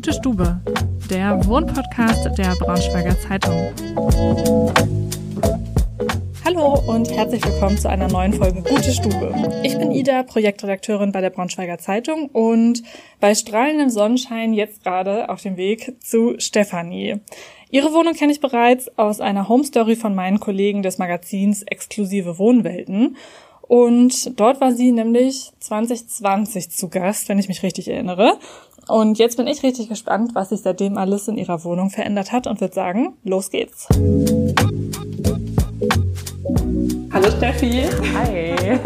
Gute Stube, der Wohnpodcast der Braunschweiger Zeitung. Hallo und herzlich willkommen zu einer neuen Folge Gute Stube. Ich bin Ida, Projektredakteurin bei der Braunschweiger Zeitung und bei strahlendem Sonnenschein jetzt gerade auf dem Weg zu Stefanie. Ihre Wohnung kenne ich bereits aus einer Homestory von meinen Kollegen des Magazins Exklusive Wohnwelten. Und dort war sie nämlich 2020 zu Gast, wenn ich mich richtig erinnere. Und jetzt bin ich richtig gespannt, was sich seitdem alles in ihrer Wohnung verändert hat und würde sagen, los geht's. Hallo Steffi. Hi.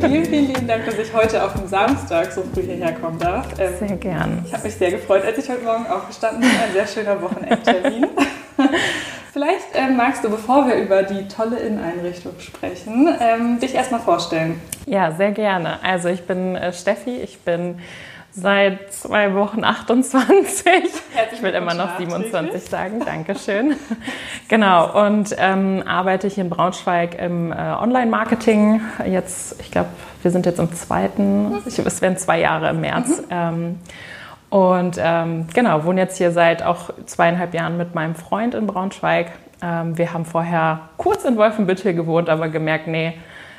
vielen, vielen lieben Dank, dass ich heute auf dem Samstag so früh hierher kommen darf. Ähm, sehr gern. Ich habe mich sehr gefreut, als ich heute Morgen aufgestanden bin. Ein sehr schöner Wochenendtermin. Vielleicht ähm, magst du, bevor wir über die tolle Inneneinrichtung sprechen, ähm, dich erstmal vorstellen. Ja, sehr gerne. Also ich bin äh, Steffi, ich bin seit zwei Wochen 28. ich will immer noch 27 sagen. Dankeschön. genau. Und ähm, arbeite hier in Braunschweig im äh, Online-Marketing. Jetzt, ich glaube, wir sind jetzt im zweiten, ich, es werden zwei Jahre im März. Mhm. Ähm, und ähm, genau, wohne jetzt hier seit auch zweieinhalb Jahren mit meinem Freund in Braunschweig. Ähm, wir haben vorher kurz in Wolfenbüttel gewohnt, aber gemerkt, nee,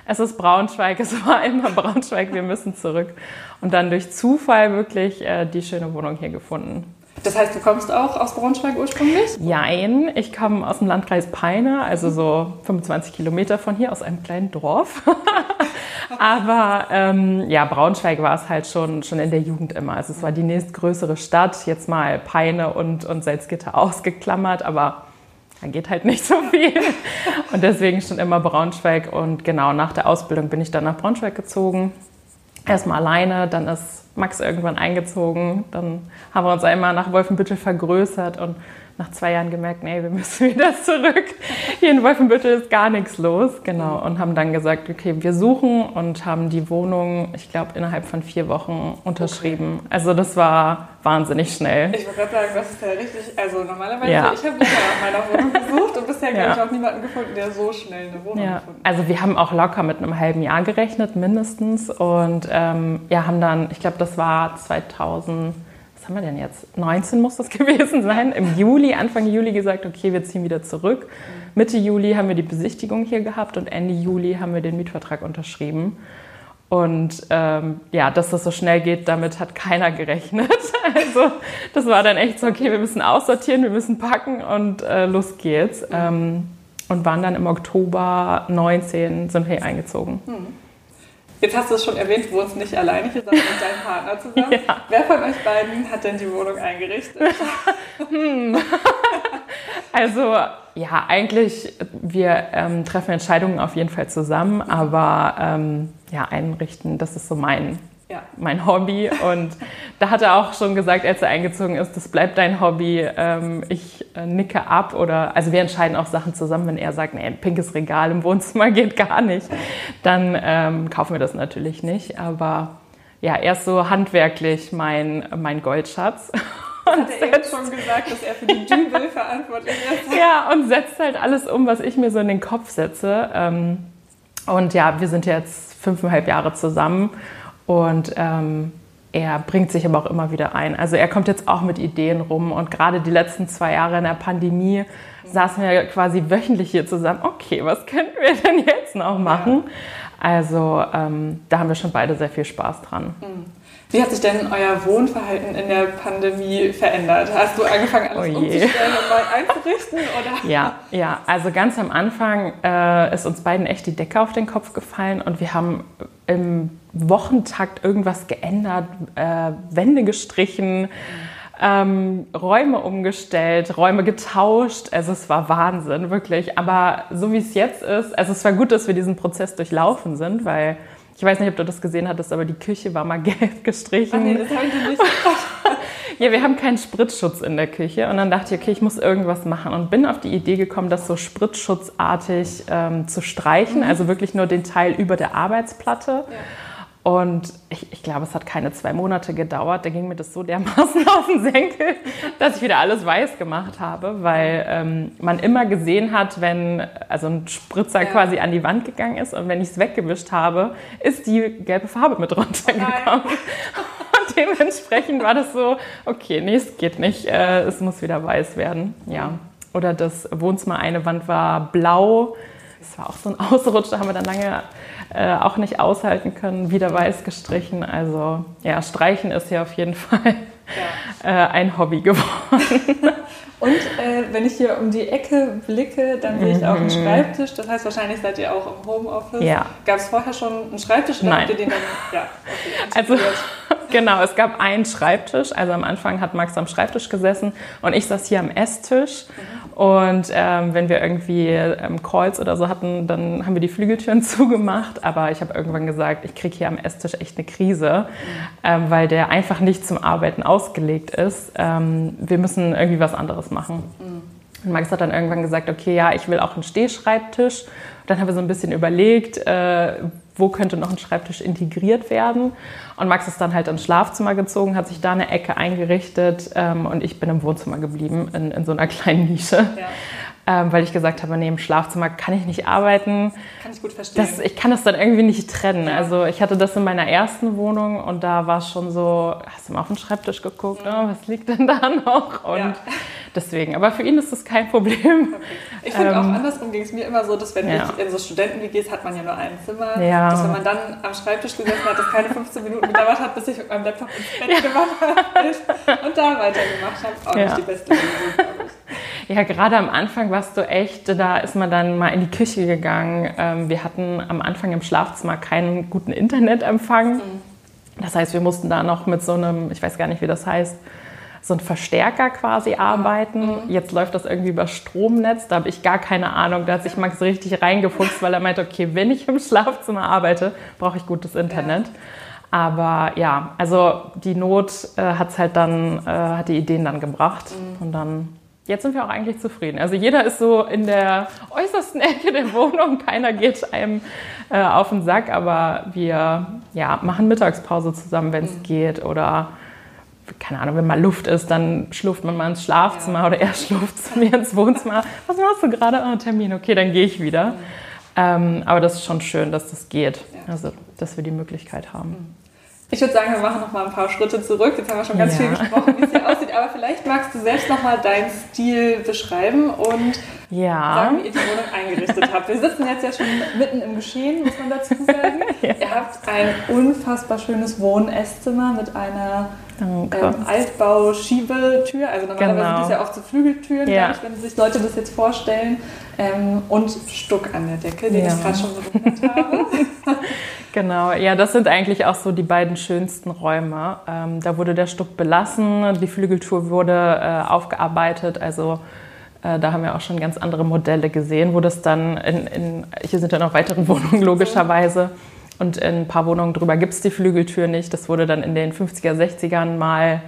es ist Braunschweig, es war immer Braunschweig, wir müssen zurück. Und dann durch Zufall wirklich äh, die schöne Wohnung hier gefunden. Das heißt, du kommst auch aus Braunschweig ursprünglich? Jein, ich komme aus dem Landkreis Peine, also so 25 Kilometer von hier, aus einem kleinen Dorf. Aber ähm, ja, Braunschweig war es halt schon, schon in der Jugend immer. Also es war die nächstgrößere Stadt, jetzt mal Peine und, und Salzgitter ausgeklammert, aber da geht halt nicht so viel. Und deswegen schon immer Braunschweig. Und genau nach der Ausbildung bin ich dann nach Braunschweig gezogen. Erstmal alleine, dann ist Max irgendwann eingezogen. Dann haben wir uns einmal nach Wolfenbüttel vergrößert und nach zwei Jahren gemerkt, nee, wir müssen wieder zurück. Hier in Wolfenbüttel ist gar nichts los. Genau. Und haben dann gesagt, okay, wir suchen und haben die Wohnung, ich glaube, innerhalb von vier Wochen unterschrieben. Okay. Also das war wahnsinnig schnell. Ich wollte gerade sagen, das ist ja richtig, also normalerweise, ja. ich habe bisher nach meiner Wohnung gesucht und bisher ja. habe ich auch niemanden gefunden, der so schnell eine Wohnung ja. gefunden hat. Also wir haben auch locker mit einem halben Jahr gerechnet, mindestens. Und ähm, ja, haben dann, ich glaube, das war 2000 was haben wir denn jetzt? 19 muss das gewesen sein. Im Juli, Anfang Juli gesagt, okay, wir ziehen wieder zurück. Mitte Juli haben wir die Besichtigung hier gehabt und Ende Juli haben wir den Mietvertrag unterschrieben. Und ähm, ja, dass das so schnell geht, damit hat keiner gerechnet. Also das war dann echt so, okay, wir müssen aussortieren, wir müssen packen und äh, los geht's. Ähm, und waren dann im Oktober 19 sind wir hier eingezogen. Mhm. Jetzt hast du es schon erwähnt, du wohnst nicht alleine hier, sondern mit deinem Partner zusammen. Ja. Wer von euch beiden hat denn die Wohnung eingerichtet? hm. Also ja, eigentlich, wir ähm, treffen Entscheidungen auf jeden Fall zusammen, aber ähm, ja, einrichten, das ist so mein ja. mein Hobby. Und da hat er auch schon gesagt, als er eingezogen ist, das bleibt dein Hobby. Ähm, ich äh, nicke ab oder, also wir entscheiden auch Sachen zusammen. Wenn er sagt, nee, ein pinkes Regal im Wohnzimmer geht gar nicht, dann ähm, kaufen wir das natürlich nicht. Aber ja, er ist so handwerklich mein, mein Goldschatz. Und hat er jetzt schon gesagt, dass er für die Dübel verantwortlich ist. Ja, und setzt halt alles um, was ich mir so in den Kopf setze. Ähm, und ja, wir sind jetzt fünfeinhalb Jahre zusammen und ähm, er bringt sich aber auch immer wieder ein. Also er kommt jetzt auch mit Ideen rum. Und gerade die letzten zwei Jahre in der Pandemie saßen wir quasi wöchentlich hier zusammen. Okay, was könnten wir denn jetzt noch machen? Ja. Also ähm, da haben wir schon beide sehr viel Spaß dran. Mhm. Wie hat sich denn euer Wohnverhalten in der Pandemie verändert? Hast du angefangen, alles oh umzustellen und neu einzurichten? Oder? Ja, ja, also ganz am Anfang äh, ist uns beiden echt die Decke auf den Kopf gefallen und wir haben im Wochentakt irgendwas geändert, äh, Wände gestrichen. Ähm, Räume umgestellt, Räume getauscht. Also es war Wahnsinn, wirklich. Aber so wie es jetzt ist, also es war gut, dass wir diesen Prozess durchlaufen sind, weil ich weiß nicht, ob du das gesehen hattest, aber die Küche war mal gelb gestrichen. Ach nee, das habe ich nicht Ja, wir haben keinen Spritzschutz in der Küche. Und dann dachte ich, okay, ich muss irgendwas machen. Und bin auf die Idee gekommen, das so spritzschutzartig ähm, zu streichen. Mhm. Also wirklich nur den Teil über der Arbeitsplatte. Ja. Und ich, ich, glaube, es hat keine zwei Monate gedauert. Da ging mir das so dermaßen auf den Senkel, dass ich wieder alles weiß gemacht habe, weil ähm, man immer gesehen hat, wenn also ein Spritzer ja. quasi an die Wand gegangen ist und wenn ich es weggewischt habe, ist die gelbe Farbe mit runtergekommen. Oh dementsprechend war das so, okay, nee, es geht nicht, äh, es muss wieder weiß werden. Ja. Oder das Wohnzimmer, eine Wand war blau. Das war auch so ein Ausrutsch, da haben wir dann lange äh, auch nicht aushalten können, wieder weiß gestrichen. Also ja, Streichen ist ja auf jeden Fall ja. äh, ein Hobby geworden. Und äh, wenn ich hier um die Ecke blicke, dann sehe ich auch einen mhm. Schreibtisch. Das heißt, wahrscheinlich seid ihr auch im Homeoffice. Ja. Gab es vorher schon einen Schreibtisch oder Nein. habt ihr den dann? Ja, okay, also genau, es gab einen Schreibtisch. Also am Anfang hat Max am Schreibtisch gesessen und ich saß hier am Esstisch. Mhm. Und ähm, wenn wir irgendwie ähm, Calls oder so hatten, dann haben wir die Flügeltüren zugemacht. Aber ich habe irgendwann gesagt, ich kriege hier am Esstisch echt eine Krise, ähm, weil der einfach nicht zum Arbeiten ausgelegt ist. Ähm, wir müssen irgendwie was anderes machen. Und Max hat dann irgendwann gesagt, okay, ja, ich will auch einen Stehschreibtisch. Dann haben wir so ein bisschen überlegt, äh, wo könnte noch ein Schreibtisch integriert werden. Und Max ist dann halt ins Schlafzimmer gezogen, hat sich da eine Ecke eingerichtet ähm, und ich bin im Wohnzimmer geblieben, in, in so einer kleinen Nische. Ähm, weil ich gesagt habe, nee, im Schlafzimmer kann ich nicht arbeiten. Kann ich gut verstehen. Das, ich kann das dann irgendwie nicht trennen. Ja. Also ich hatte das in meiner ersten Wohnung und da war es schon so, hast du mal auf den Schreibtisch geguckt, mhm. oh, was liegt denn da noch? Und ja deswegen. Aber für ihn ist das kein Problem. Okay. Ich finde ähm, auch andersrum ging es mir immer so, dass wenn ja. ich in so Studenten-WGs hat man ja nur ein Zimmer, ja. dass wenn man dann am Schreibtisch gesessen hat, das keine 15 Minuten gedauert hat, bis ich mit meinem Laptop ins Bett gemacht habe und da weitergemacht habe, auch nicht die beste Lösung, Ja, gerade am Anfang warst du echt, da ist man dann mal in die Küche gegangen. Ähm, wir hatten am Anfang im Schlafzimmer keinen guten Internetempfang. Mhm. Das heißt, wir mussten da noch mit so einem, ich weiß gar nicht, wie das heißt, so ein Verstärker quasi arbeiten. Mhm. Jetzt läuft das irgendwie über Stromnetz, da habe ich gar keine Ahnung. Da hat sich Max richtig reingefuchst, weil er meinte, okay, wenn ich im Schlafzimmer arbeite, brauche ich gutes Internet. Ja. Aber ja, also die Not äh, hat es halt dann, äh, hat die Ideen dann gebracht. Mhm. Und dann, jetzt sind wir auch eigentlich zufrieden. Also jeder ist so in der äußersten Ecke der Wohnung, keiner geht einem äh, auf den Sack, aber wir ja, machen Mittagspause zusammen, wenn es mhm. geht. Oder keine Ahnung, wenn mal Luft ist, dann schluft man mal ins Schlafzimmer ja. oder er schluft zu mir ins Wohnzimmer. Was machst du gerade? Oh, Termin, okay, dann gehe ich wieder. Mhm. Ähm, aber das ist schon schön, dass das geht, ja. also dass wir die Möglichkeit haben. Mhm. Ich würde sagen, wir machen noch mal ein paar Schritte zurück. Jetzt haben wir schon ganz ja. viel gesprochen, wie es hier aussieht. Aber vielleicht magst du selbst noch mal deinen Stil beschreiben und ja. sagen, wie ihr die Wohnung eingerichtet habt. Wir sitzen jetzt ja schon mitten im Geschehen, muss man dazu sagen. ja. Ihr habt ein unfassbar schönes Wohn-Esszimmer mit einer ähm, Altbau-Schiebetür. Also normalerweise genau. sind das ja oft so Flügeltüren, ja. ich, wenn sich Leute das jetzt vorstellen. Ähm, und Stuck an der Decke, den ja. ich gerade schon bewundert habe. Genau, ja, das sind eigentlich auch so die beiden schönsten Räume. Ähm, da wurde der Stuck belassen, die Flügeltour wurde äh, aufgearbeitet, also da haben wir auch schon ganz andere Modelle gesehen, wo das dann in, in hier sind ja noch weitere Wohnungen logischerweise und in ein paar Wohnungen drüber gibt es die Flügeltür nicht. Das wurde dann in den 50er, 60ern mal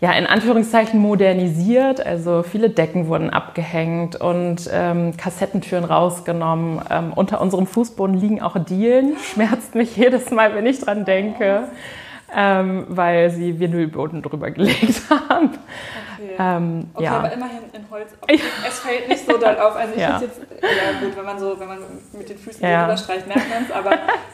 ja, in Anführungszeichen modernisiert. Also viele Decken wurden abgehängt und ähm, Kassettentüren rausgenommen. Ähm, unter unserem Fußboden liegen auch Dielen. Schmerzt mich jedes Mal, wenn ich dran denke, ähm, weil sie Vinylboden drüber gelegt haben. Okay, ähm, okay ja. aber immerhin in Holz. Es fällt nicht so doll auf. Also ich ja. finde jetzt, ja gut, wenn man so, wenn man mit den Füßen ja. drüber streicht, merkt man es, aber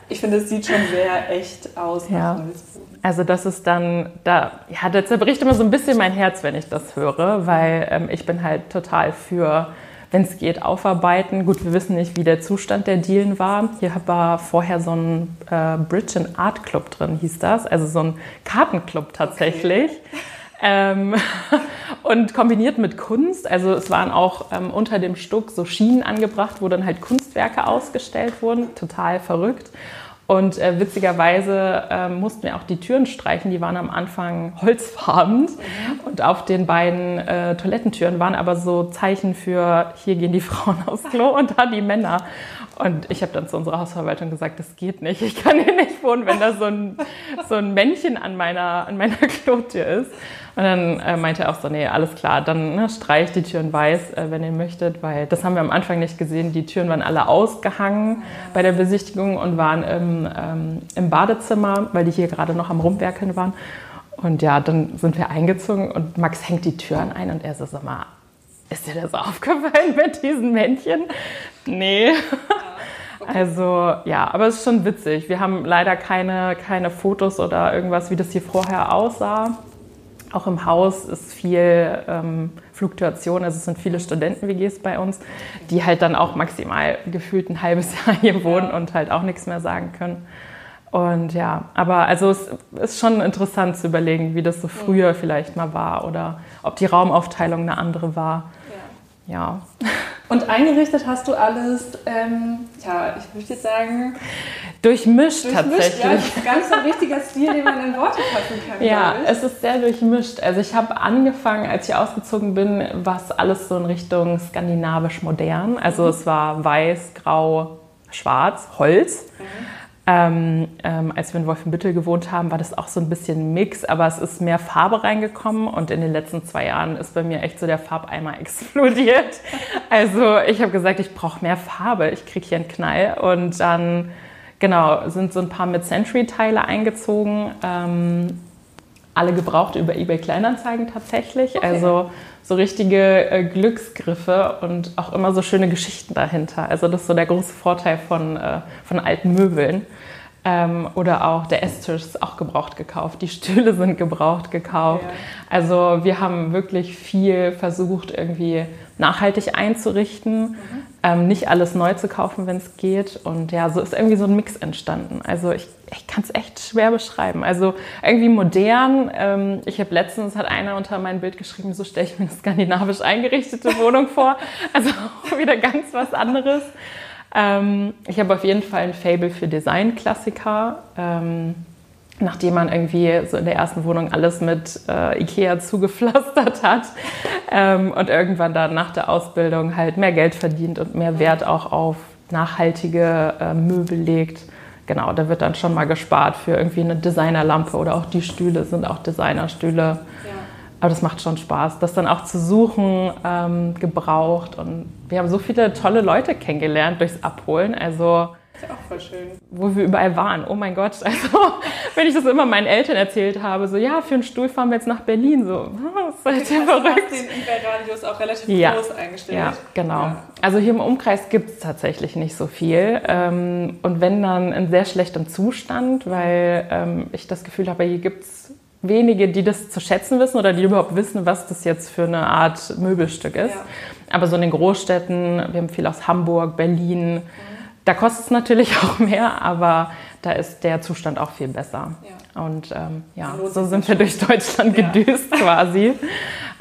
ich finde, es sieht schon sehr echt aus ja. Holzboden. Also das ist dann, da, ja, da zerbricht immer so ein bisschen mein Herz, wenn ich das höre, weil ähm, ich bin halt total für wenn es geht, aufarbeiten. Gut, wir wissen nicht, wie der Zustand der Dielen war. Hier war vorher so ein äh, Bridge and Art Club drin, hieß das. Also so ein Kartenclub tatsächlich. Okay. Ähm, und kombiniert mit Kunst, also es waren auch ähm, unter dem Stuck so Schienen angebracht, wo dann halt Kunstwerke ausgestellt wurden, total verrückt. Und äh, witzigerweise äh, mussten wir auch die Türen streichen, die waren am Anfang holzfarben. Mhm. Und auf den beiden äh, Toilettentüren waren aber so Zeichen für, hier gehen die Frauen aufs Klo und da die Männer. Und ich habe dann zu unserer Hausverwaltung gesagt, das geht nicht. Ich kann hier nicht wohnen, wenn da so ein, so ein Männchen an meiner, an meiner Klotür ist. Und dann äh, meinte er auch so, nee, alles klar, dann ne, streicht die Türen weiß, äh, wenn ihr möchtet, weil das haben wir am Anfang nicht gesehen. Die Türen waren alle ausgehangen bei der Besichtigung und waren im, ähm, im Badezimmer, weil die hier gerade noch am Rumwerkeln waren. Und ja, dann sind wir eingezogen und Max hängt die Türen ein und er so, sag mal, ist dir das aufgefallen mit diesen Männchen? Nee. Also ja, aber es ist schon witzig. Wir haben leider keine, keine Fotos oder irgendwas, wie das hier vorher aussah. Auch im Haus ist viel ähm, Fluktuation, also es sind viele Studenten-WGs bei uns, die halt dann auch maximal gefühlt ein halbes Jahr hier wohnen und halt auch nichts mehr sagen können. Und ja, aber also es ist schon interessant zu überlegen, wie das so früher vielleicht mal war oder ob die Raumaufteilung eine andere war. Ja. ja. Und eingerichtet hast du alles, ähm, ja, ich möchte jetzt sagen. Durchmischt, durchmischt tatsächlich. Ja, das ist ganz ein wichtiger Stil, den man in Worte fassen kann. Ja, es ist sehr durchmischt. Also ich habe angefangen, als ich ausgezogen bin, war es alles so in Richtung skandinavisch modern. Also mhm. es war weiß, grau, schwarz, Holz. Mhm. Ähm, ähm, als wir in Wolfenbüttel gewohnt haben, war das auch so ein bisschen Mix, aber es ist mehr Farbe reingekommen und in den letzten zwei Jahren ist bei mir echt so der Farbeimer explodiert. Also ich habe gesagt, ich brauche mehr Farbe, ich kriege hier einen Knall und dann genau sind so ein paar Mid-Century-Teile eingezogen, ähm, alle gebraucht über eBay Kleinanzeigen tatsächlich. Okay. Also so richtige äh, Glücksgriffe und auch immer so schöne Geschichten dahinter. Also das ist so der große Vorteil von, äh, von alten Möbeln. Ähm, oder auch der Esstisch ist auch gebraucht gekauft, die Stühle sind gebraucht gekauft. Ja. Also wir haben wirklich viel versucht, irgendwie nachhaltig einzurichten, mhm. ähm, nicht alles neu zu kaufen, wenn es geht. Und ja, so ist irgendwie so ein Mix entstanden. Also ich, ich kann es echt schwer beschreiben. Also irgendwie modern. Ähm, ich habe letztens, hat einer unter mein Bild geschrieben, so stelle ich mir eine skandinavisch eingerichtete Wohnung vor. Also wieder ganz was anderes. Ähm, ich habe auf jeden Fall ein Fable für Designklassiker. Ähm, nachdem man irgendwie so in der ersten Wohnung alles mit äh, Ikea zugepflastert hat ähm, und irgendwann dann nach der Ausbildung halt mehr Geld verdient und mehr Wert auch auf nachhaltige äh, Möbel legt. Genau, da wird dann schon mal gespart für irgendwie eine Designerlampe oder auch die Stühle sind auch Designerstühle. Ja. Aber das macht schon Spaß, das dann auch zu suchen, ähm, gebraucht. Und wir haben so viele tolle Leute kennengelernt durchs Abholen. Also ist auch voll schön. Wo wir überall waren. Oh mein Gott. Also, wenn ich das immer meinen Eltern erzählt habe, so, ja, für einen Stuhl fahren wir jetzt nach Berlin. So, was seid ihr verrückt? Du hast den eBay-Radius auch relativ ja. groß eingestellt. Ja, genau. Ja. Also hier im Umkreis gibt es tatsächlich nicht so viel. Ähm, und wenn dann in sehr schlechtem Zustand, weil ähm, ich das Gefühl habe, hier gibt es wenige, die das zu schätzen wissen oder die überhaupt wissen, was das jetzt für eine Art Möbelstück ist. Ja. Aber so in den Großstädten, wir haben viel aus Hamburg, Berlin, mhm. Da kostet es natürlich auch mehr, aber da ist der Zustand auch viel besser. Ja. Und ähm, ja, so sind wir durch Deutschland ja. gedüst quasi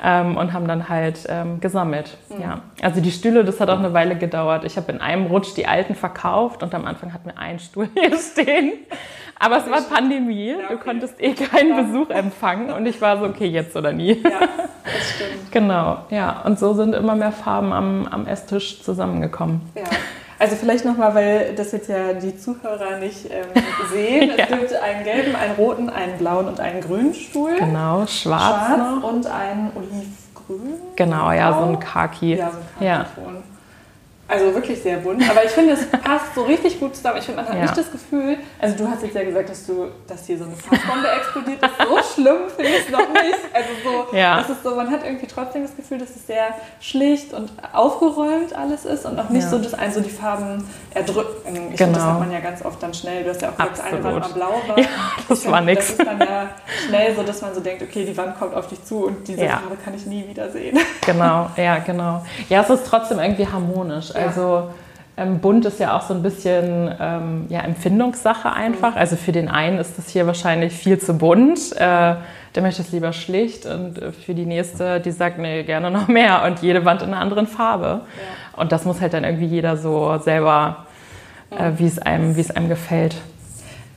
ähm, und haben dann halt ähm, gesammelt. Mhm. Ja. Also die Stühle, das hat auch eine Weile gedauert. Ich habe in einem Rutsch die alten verkauft und am Anfang hatten wir einen Stuhl hier stehen. Aber es war Pandemie, ja, okay. du konntest eh keinen. Besuch empfangen und ich war so, okay, jetzt oder nie. Ja, das stimmt. genau, ja. Und so sind immer mehr Farben am, am Esstisch zusammengekommen. Ja. Also vielleicht nochmal, weil das jetzt ja die Zuhörer nicht ähm, sehen. Es ja. gibt einen gelben, einen roten, einen blauen und einen grünen Stuhl. Genau, schwarz, schwarz und einen olivgrün. Genau, ja, so ein Khaki. Ja, so ein Khaki-Ton. Ja. Also wirklich sehr bunt. Aber ich finde, es passt so richtig gut zusammen. Ich finde, man hat ja. nicht das Gefühl, also du hast jetzt ja gesagt, dass du, dass hier so eine Farbombe explodiert ist. So schlimm finde ich es noch nicht. Also so, ja. das ist so, man hat irgendwie trotzdem das Gefühl, dass es sehr schlicht und aufgeräumt alles ist und auch nicht ja. so, dass einen so die Farben erdrücken. Ich genau. finde, das hat man ja ganz oft dann schnell. Du hast ja auch gesagt, eine Wand mal blau war. Ja, das ich war nichts. Das ist dann ja schnell so, dass man so denkt, okay, die Wand kommt auf dich zu und diese Farbe kann ich nie wieder sehen. Genau, ja, genau. Ja, es ist trotzdem irgendwie harmonisch. Also ähm, bunt ist ja auch so ein bisschen ähm, ja, Empfindungssache einfach. Mhm. Also für den einen ist das hier wahrscheinlich viel zu bunt. Äh, der möchte es lieber schlicht und äh, für die nächste, die sagt, nee, gerne noch mehr und jede Wand in einer anderen Farbe. Ja. Und das muss halt dann irgendwie jeder so selber, äh, wie, es einem, wie es einem gefällt.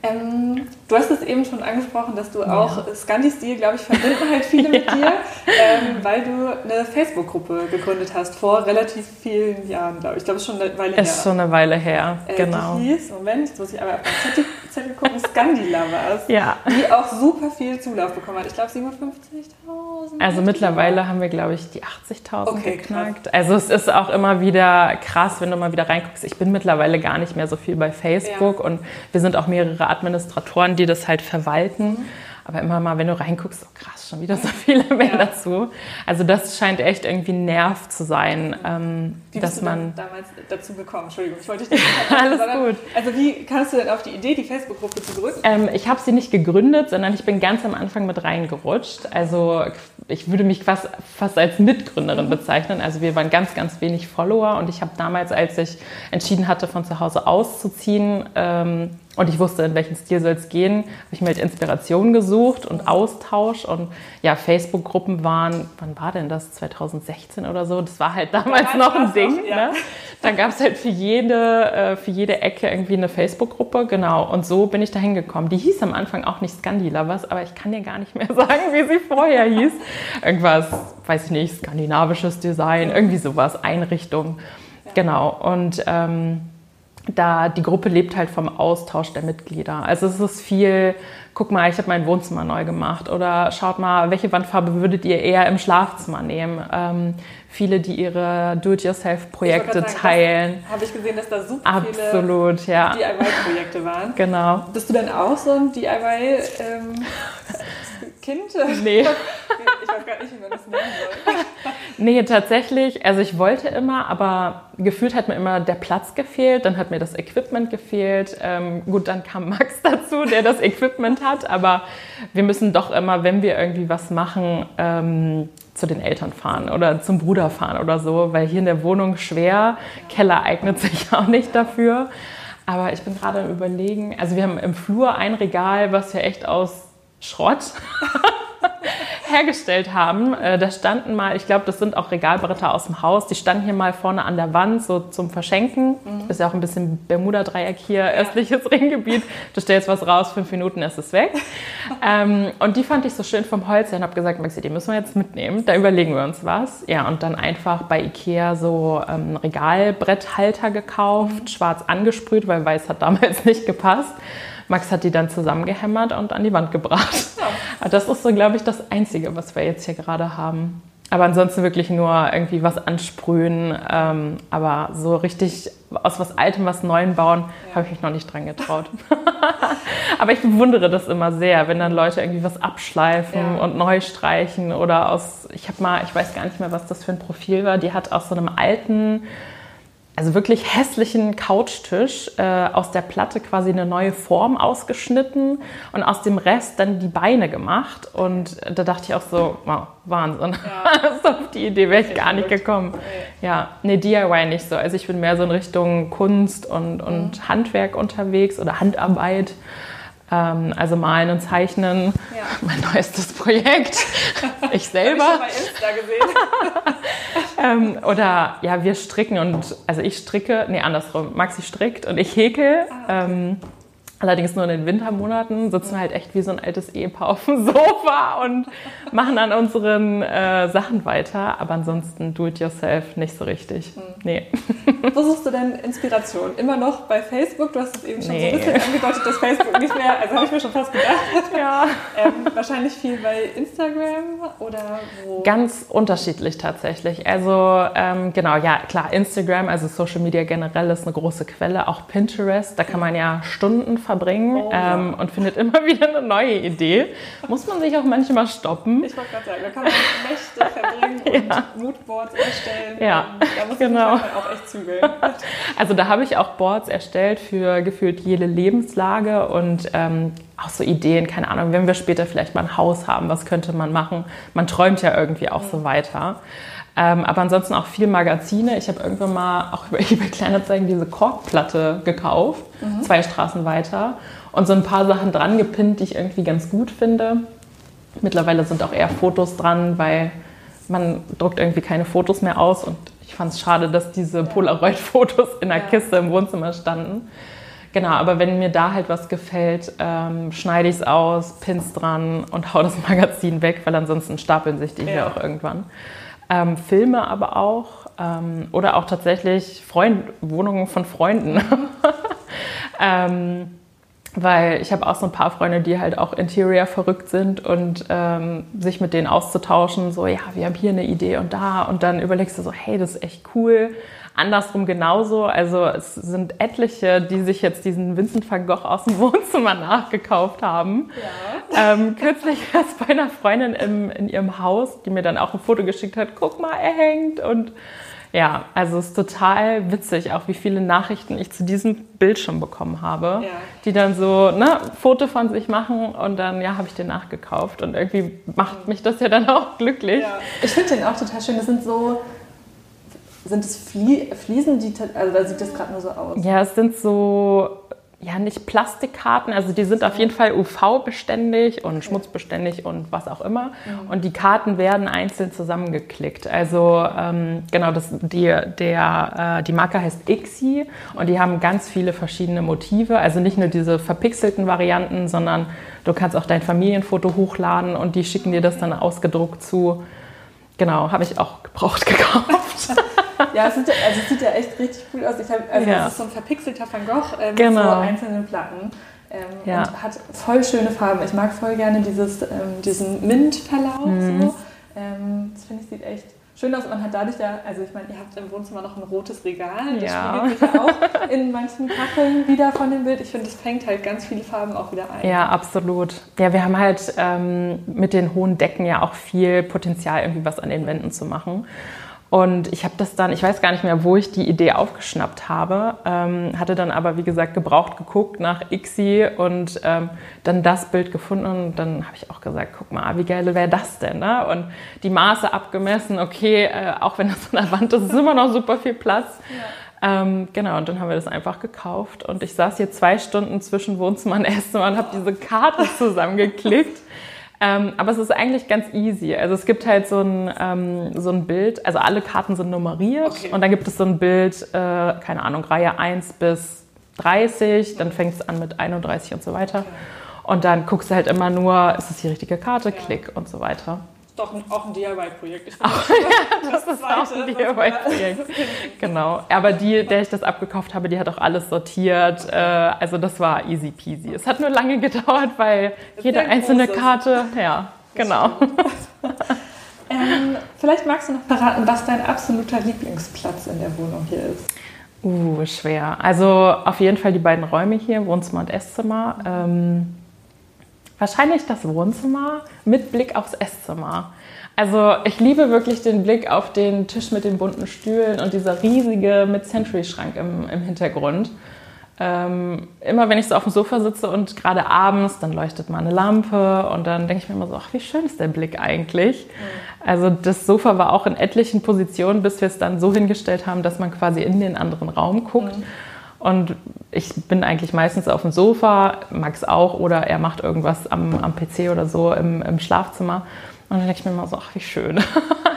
Ähm, du hast es eben schon angesprochen, dass du auch ja. Scandi-Stil, glaube ich, verbinden halt viele mit ja. dir, ähm, weil du eine Facebook-Gruppe gegründet hast vor relativ vielen Jahren, glaube ich. Ich glaube, es ist schon eine Weile her. Ist schon eine Weile her, äh, genau. Die hieß, Moment, jetzt muss ich aber auf meinen Zettel, Zettel gucken, Scandi-Lovers, ja. die auch super viel Zulauf bekommen hat. Ich glaube, 57.000. Also mittlerweile haben wir, glaube ich, die 80.000 okay, geknackt. Krass. Also es ist auch immer wieder krass, wenn du mal wieder reinguckst. Ich bin mittlerweile gar nicht mehr so viel bei Facebook ja. und wir sind auch mehrere Administratoren, die das halt verwalten. Aber immer mal, wenn du reinguckst, so krass, schon wieder so viele mehr ja. dazu. Also das scheint echt irgendwie ein Nerv zu sein, ähm, dass man damals dazu gekommen. Entschuldigung, ich wollte dich nicht Alles gut. Also wie kamst du denn auf die Idee, die Facebook-Gruppe zu gründen? Ähm, ich habe sie nicht gegründet, sondern ich bin ganz am Anfang mit reingerutscht. Also ich würde mich fast, fast als Mitgründerin bezeichnen. Also wir waren ganz, ganz wenig Follower und ich habe damals, als ich entschieden hatte, von zu Hause auszuziehen, ähm, und ich wusste, in welchen Stil soll es gehen, habe ich mir halt Inspiration gesucht und Austausch. Und ja, Facebook-Gruppen waren, wann war denn das? 2016 oder so? Das war halt damals noch ein Ding. Auch, ja. ne? Da gab es halt für jede, äh, für jede Ecke irgendwie eine Facebook-Gruppe. Genau. Und so bin ich da hingekommen. Die hieß am Anfang auch nicht Scandi-Lovers, aber ich kann dir gar nicht mehr sagen, wie sie vorher hieß. Irgendwas, weiß ich nicht, skandinavisches Design, irgendwie sowas, Einrichtung. Ja. Genau. Und ähm, da die Gruppe lebt halt vom Austausch der Mitglieder. Also es ist viel, guck mal, ich habe mein Wohnzimmer neu gemacht oder schaut mal, welche Wandfarbe würdet ihr eher im Schlafzimmer nehmen? Ähm, viele, die ihre Do-it-yourself-Projekte teilen. Habe ich gesehen, dass da super Absolut, viele ja. DIY-Projekte waren. Genau. Bist du denn auch so ein DIY? Ähm? Nee. ich weiß gar nicht, wie man das nennen soll. Nee, tatsächlich. Also ich wollte immer, aber gefühlt hat mir immer der Platz gefehlt, dann hat mir das Equipment gefehlt. Ähm, gut, dann kam Max dazu, der das Equipment hat, aber wir müssen doch immer, wenn wir irgendwie was machen, ähm, zu den Eltern fahren oder zum Bruder fahren oder so, weil hier in der Wohnung schwer, Keller eignet sich auch nicht dafür. Aber ich bin gerade am Überlegen, also wir haben im Flur ein Regal, was ja echt aus Schrott hergestellt haben. Äh, da standen mal, ich glaube, das sind auch Regalbretter aus dem Haus, die standen hier mal vorne an der Wand, so zum Verschenken. Mhm. Ist ja auch ein bisschen Bermuda-Dreieck hier, ja. östliches Ringgebiet. Du stellst was raus, fünf Minuten ist es weg. ähm, und die fand ich so schön vom Holz her und habe gesagt, Maxi, die müssen wir jetzt mitnehmen. Da überlegen wir uns was. Ja, und dann einfach bei Ikea so ähm, Regalbretthalter gekauft, mhm. schwarz angesprüht, weil weiß hat damals nicht gepasst. Max hat die dann zusammengehämmert und an die Wand gebracht. Ja. Das ist so, glaube ich, das Einzige, was wir jetzt hier gerade haben. Aber ansonsten wirklich nur irgendwie was ansprühen. Ähm, aber so richtig aus was Altem was Neuem bauen, ja. habe ich mich noch nicht dran getraut. aber ich bewundere das immer sehr, wenn dann Leute irgendwie was abschleifen ja. und neu streichen oder aus, ich habe mal, ich weiß gar nicht mehr, was das für ein Profil war, die hat aus so einem alten also wirklich hässlichen Couchtisch äh, aus der Platte quasi eine neue Form ausgeschnitten und aus dem Rest dann die Beine gemacht. Und da dachte ich auch so, wow, Wahnsinn. Ja. so auf die Idee wäre ich gar nicht gekommen. Ja, nee, DIY nicht so. Also ich bin mehr so in Richtung Kunst und, und mhm. Handwerk unterwegs oder Handarbeit. Ähm, also Malen und Zeichnen, ja. mein neuestes Projekt. ich selber. Hab ich schon bei gesehen. Ähm, oder ja, wir stricken und also ich stricke, nee, andersrum. Maxi strickt und ich häkel. Ah, okay. ähm, Allerdings nur in den Wintermonaten sitzen wir halt echt wie so ein altes Ehepaar auf dem Sofa und machen an unseren äh, Sachen weiter. Aber ansonsten do it yourself nicht so richtig. Hm. Nee. Wo suchst du denn Inspiration? Immer noch bei Facebook? Du hast es eben schon nee. so ein bisschen angedeutet, dass Facebook nicht mehr, also habe ich mir schon fast gedacht. Ja. Ähm, wahrscheinlich viel bei Instagram oder wo? Ganz unterschiedlich tatsächlich. Also ähm, genau, ja klar, Instagram, also Social Media generell ist eine große Quelle. Auch Pinterest, da kann man ja Stunden verbringen oh, ähm, ja. und findet immer wieder eine neue Idee. Muss man sich auch manchmal stoppen. Ich wollte gerade sagen, da kann man Nächte verbringen ja. und Moodboards erstellen. Ja, da muss genau. man auch echt zügeln. Also da habe ich auch Boards erstellt für gefühlt jede Lebenslage und ähm, auch so Ideen, keine Ahnung, wenn wir später vielleicht mal ein Haus haben, was könnte man machen? Man träumt ja irgendwie auch so weiter. Ähm, aber ansonsten auch viel Magazine. Ich habe irgendwann mal auch über eBay Kleinanzeigen diese Korkplatte gekauft, mhm. zwei Straßen weiter. Und so ein paar Sachen dran gepinnt, die ich irgendwie ganz gut finde. Mittlerweile sind auch eher Fotos dran, weil man druckt irgendwie keine Fotos mehr aus. Und ich fand es schade, dass diese Polaroid-Fotos in der. Kiste im Wohnzimmer standen. Genau, aber wenn mir da halt was gefällt, ähm, schneide ich es aus, pin's dran und hau das Magazin weg, weil ansonsten stapeln sich die ja. hier auch irgendwann ähm, Filme aber auch ähm, oder auch tatsächlich Freund Wohnungen von Freunden. ähm, weil ich habe auch so ein paar Freunde, die halt auch Interior verrückt sind und ähm, sich mit denen auszutauschen, so ja, wir haben hier eine Idee und da und dann überlegst du so, hey, das ist echt cool. Andersrum genauso. Also es sind etliche, die sich jetzt diesen Vincent van Gogh aus dem Wohnzimmer nachgekauft haben. Ja. Ähm, kürzlich war es bei einer Freundin im, in ihrem Haus, die mir dann auch ein Foto geschickt hat. Guck mal, er hängt und ja, also es ist total witzig, auch wie viele Nachrichten ich zu diesem Bildschirm bekommen habe, ja. die dann so ne, Foto von sich machen und dann, ja, habe ich den nachgekauft und irgendwie macht mich das ja dann auch glücklich. Ja. Ich finde den auch total schön. Das sind so, sind es Flie Fliesen, die, also da sieht das gerade nur so aus. Ja, es sind so ja, nicht Plastikkarten, also die sind auf jeden Fall UV-beständig und schmutzbeständig und was auch immer. Mhm. Und die Karten werden einzeln zusammengeklickt. Also ähm, genau, das, die, der, äh, die Marke heißt Ixi und die haben ganz viele verschiedene Motive. Also nicht nur diese verpixelten Varianten, sondern du kannst auch dein Familienfoto hochladen und die schicken dir das dann ausgedruckt zu. Genau, habe ich auch gebraucht gekauft. Ja, es, sind, also es sieht ja echt richtig cool aus. Ich hab, also ja. Es ist so ein verpixelter Van Gogh äh, genau. mit so einzelnen Platten. Ähm, ja. Und hat voll schöne Farben. Ich mag voll gerne dieses, ähm, diesen Mint-Verlauf. Mhm. So. Ähm, das finde ich sieht echt schön aus. Man hat dadurch ja, also ich meine, ihr habt im Wohnzimmer noch ein rotes Regal. Das ja. spiegelt sich ja auch in manchen Kacheln wieder von dem Bild. Ich finde, das fängt halt ganz viele Farben auch wieder ein. Ja, absolut. Ja, wir haben halt ähm, mit den hohen Decken ja auch viel Potenzial, irgendwie was an den Wänden zu machen. Und ich habe das dann, ich weiß gar nicht mehr, wo ich die Idee aufgeschnappt habe, ähm, hatte dann aber, wie gesagt, gebraucht geguckt nach Ixi und ähm, dann das Bild gefunden und dann habe ich auch gesagt, guck mal, wie geil wäre das denn? Ne? Und die Maße abgemessen, okay, äh, auch wenn das an der Wand ist, ist immer noch super viel Platz. Ja. Ähm, genau, und dann haben wir das einfach gekauft und ich saß hier zwei Stunden zwischen Wohnzimmer und Esszimmer und habe diese Karte zusammengeklickt. Ähm, aber es ist eigentlich ganz easy. Also es gibt halt so ein, ähm, so ein Bild, also alle Karten sind nummeriert okay. und dann gibt es so ein Bild, äh, keine Ahnung, Reihe 1 bis 30, dann fängt es an mit 31 und so weiter. Okay. Und dann guckst du halt immer nur, ist es die richtige Karte, ja. klick und so weiter doch auch ein DIY-Projekt. Oh, ja, das, das ist auch ein DIY-Projekt. genau. Aber die, der ich das abgekauft habe, die hat auch alles sortiert. Äh, also das war easy peasy. Es hat nur lange gedauert, weil jede einzelne Karte, ja, genau. ähm, vielleicht magst du noch verraten, was dein absoluter Lieblingsplatz in der Wohnung hier ist. Uh, schwer. Also auf jeden Fall die beiden Räume hier, Wohnzimmer und Esszimmer. Ähm, Wahrscheinlich das Wohnzimmer mit Blick aufs Esszimmer. Also ich liebe wirklich den Blick auf den Tisch mit den bunten Stühlen und dieser riesige Mid-Century-Schrank im, im, Hintergrund. Ähm, immer wenn ich so auf dem Sofa sitze und gerade abends, dann leuchtet mal eine Lampe und dann denke ich mir immer so, ach, wie schön ist der Blick eigentlich. Mhm. Also das Sofa war auch in etlichen Positionen, bis wir es dann so hingestellt haben, dass man quasi in den anderen Raum guckt. Mhm. Und ich bin eigentlich meistens auf dem Sofa, Max auch, oder er macht irgendwas am, am PC oder so im, im Schlafzimmer. Und dann denke ich mir immer so, ach, wie schön.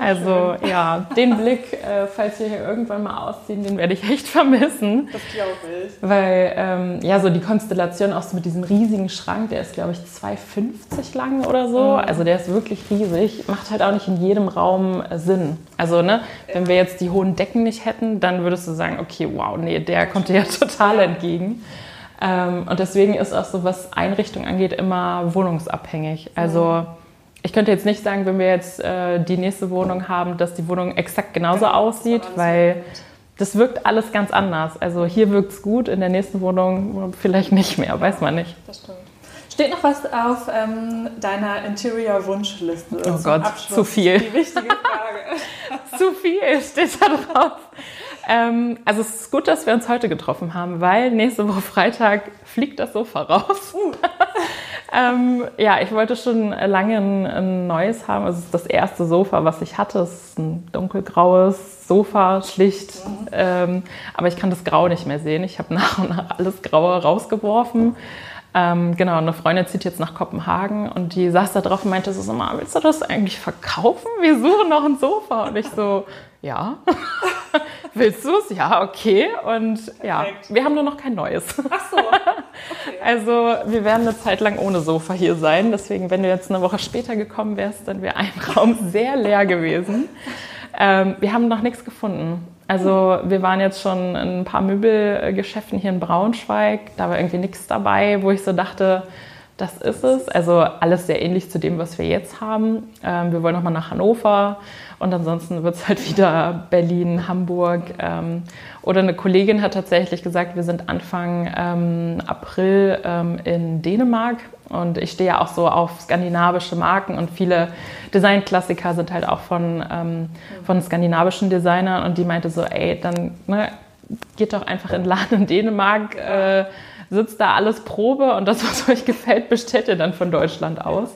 Also schön. ja, den Blick, äh, falls wir hier irgendwann mal ausziehen, den werde ich echt vermissen. Das glaube ich. Weil ähm, ja, so die Konstellation auch so mit diesem riesigen Schrank, der ist glaube ich 2,50 lang oder so. Mhm. Also der ist wirklich riesig, macht halt auch nicht in jedem Raum äh, Sinn. Also ne, wenn wir jetzt die hohen Decken nicht hätten, dann würdest du sagen, okay, wow, nee, der kommt dir ja total entgegen. Ähm, und deswegen ist auch so, was Einrichtung angeht, immer wohnungsabhängig. Also mhm ich könnte jetzt nicht sagen, wenn wir jetzt äh, die nächste Wohnung haben, dass die Wohnung exakt genauso ja, aussieht, weil das wirkt alles ganz anders. Also hier wirkt es gut, in der nächsten Wohnung vielleicht nicht mehr, weiß man nicht. Das stimmt. Steht noch was auf ähm, deiner Interior-Wunschliste? Oh Gott, Abschluss? zu viel. Die wichtige Frage. zu viel steht da drauf. Ähm, also es ist gut, dass wir uns heute getroffen haben, weil nächste Woche Freitag fliegt das Sofa raus. Uh. ähm, ja, ich wollte schon lange ein, ein, neues haben. Also es ist das erste Sofa, was ich hatte. Es ist ein dunkelgraues Sofa, schlicht. Mhm. Ähm, aber ich kann das Grau nicht mehr sehen. Ich habe nach und nach alles Graue rausgeworfen. Ähm, genau, eine Freundin zieht jetzt nach Kopenhagen und die saß da drauf und meinte so, mal, willst du das eigentlich verkaufen? Wir suchen noch ein Sofa. Und ich so, ja. Willst du es? Ja, okay. Und ja, Perfekt. wir haben nur noch kein neues. Ach so. Okay. Also wir werden eine Zeit lang ohne Sofa hier sein. Deswegen, wenn du jetzt eine Woche später gekommen wärst, dann wäre ein Raum sehr leer gewesen. Ähm, wir haben noch nichts gefunden. Also wir waren jetzt schon in ein paar Möbelgeschäften hier in Braunschweig. Da war irgendwie nichts dabei, wo ich so dachte, das ist es. Also alles sehr ähnlich zu dem, was wir jetzt haben. Ähm, wir wollen nochmal nach Hannover und ansonsten wird es halt wieder Berlin, Hamburg. Ähm, oder eine Kollegin hat tatsächlich gesagt, wir sind Anfang ähm, April ähm, in Dänemark. Und ich stehe ja auch so auf skandinavische Marken und viele Designklassiker sind halt auch von, ähm, von skandinavischen Designern. Und die meinte so, ey, dann ne, geht doch einfach in den Laden in Dänemark. Äh, sitzt da alles Probe und das, was euch gefällt, bestellt ihr dann von Deutschland aus.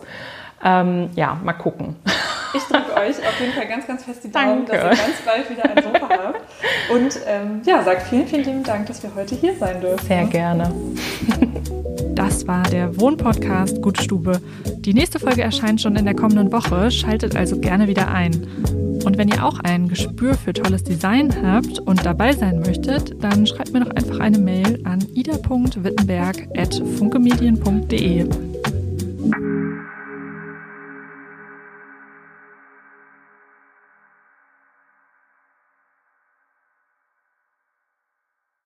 Ähm, ja, mal gucken. Ich drücke euch auf jeden Fall ganz, ganz fest die Daumen, Danke. dass ihr ganz bald wieder ein Sofa habt. Und ähm, ja, sagt vielen, vielen lieben Dank, dass wir heute hier sein dürfen. Sehr gerne. Das war der Wohnpodcast Gute Stube. Die nächste Folge erscheint schon in der kommenden Woche. Schaltet also gerne wieder ein. Und wenn ihr auch ein Gespür für tolles Design habt und dabei sein möchtet, dann schreibt mir doch einfach eine Mail an ida.wittenberg.funkemedien.de.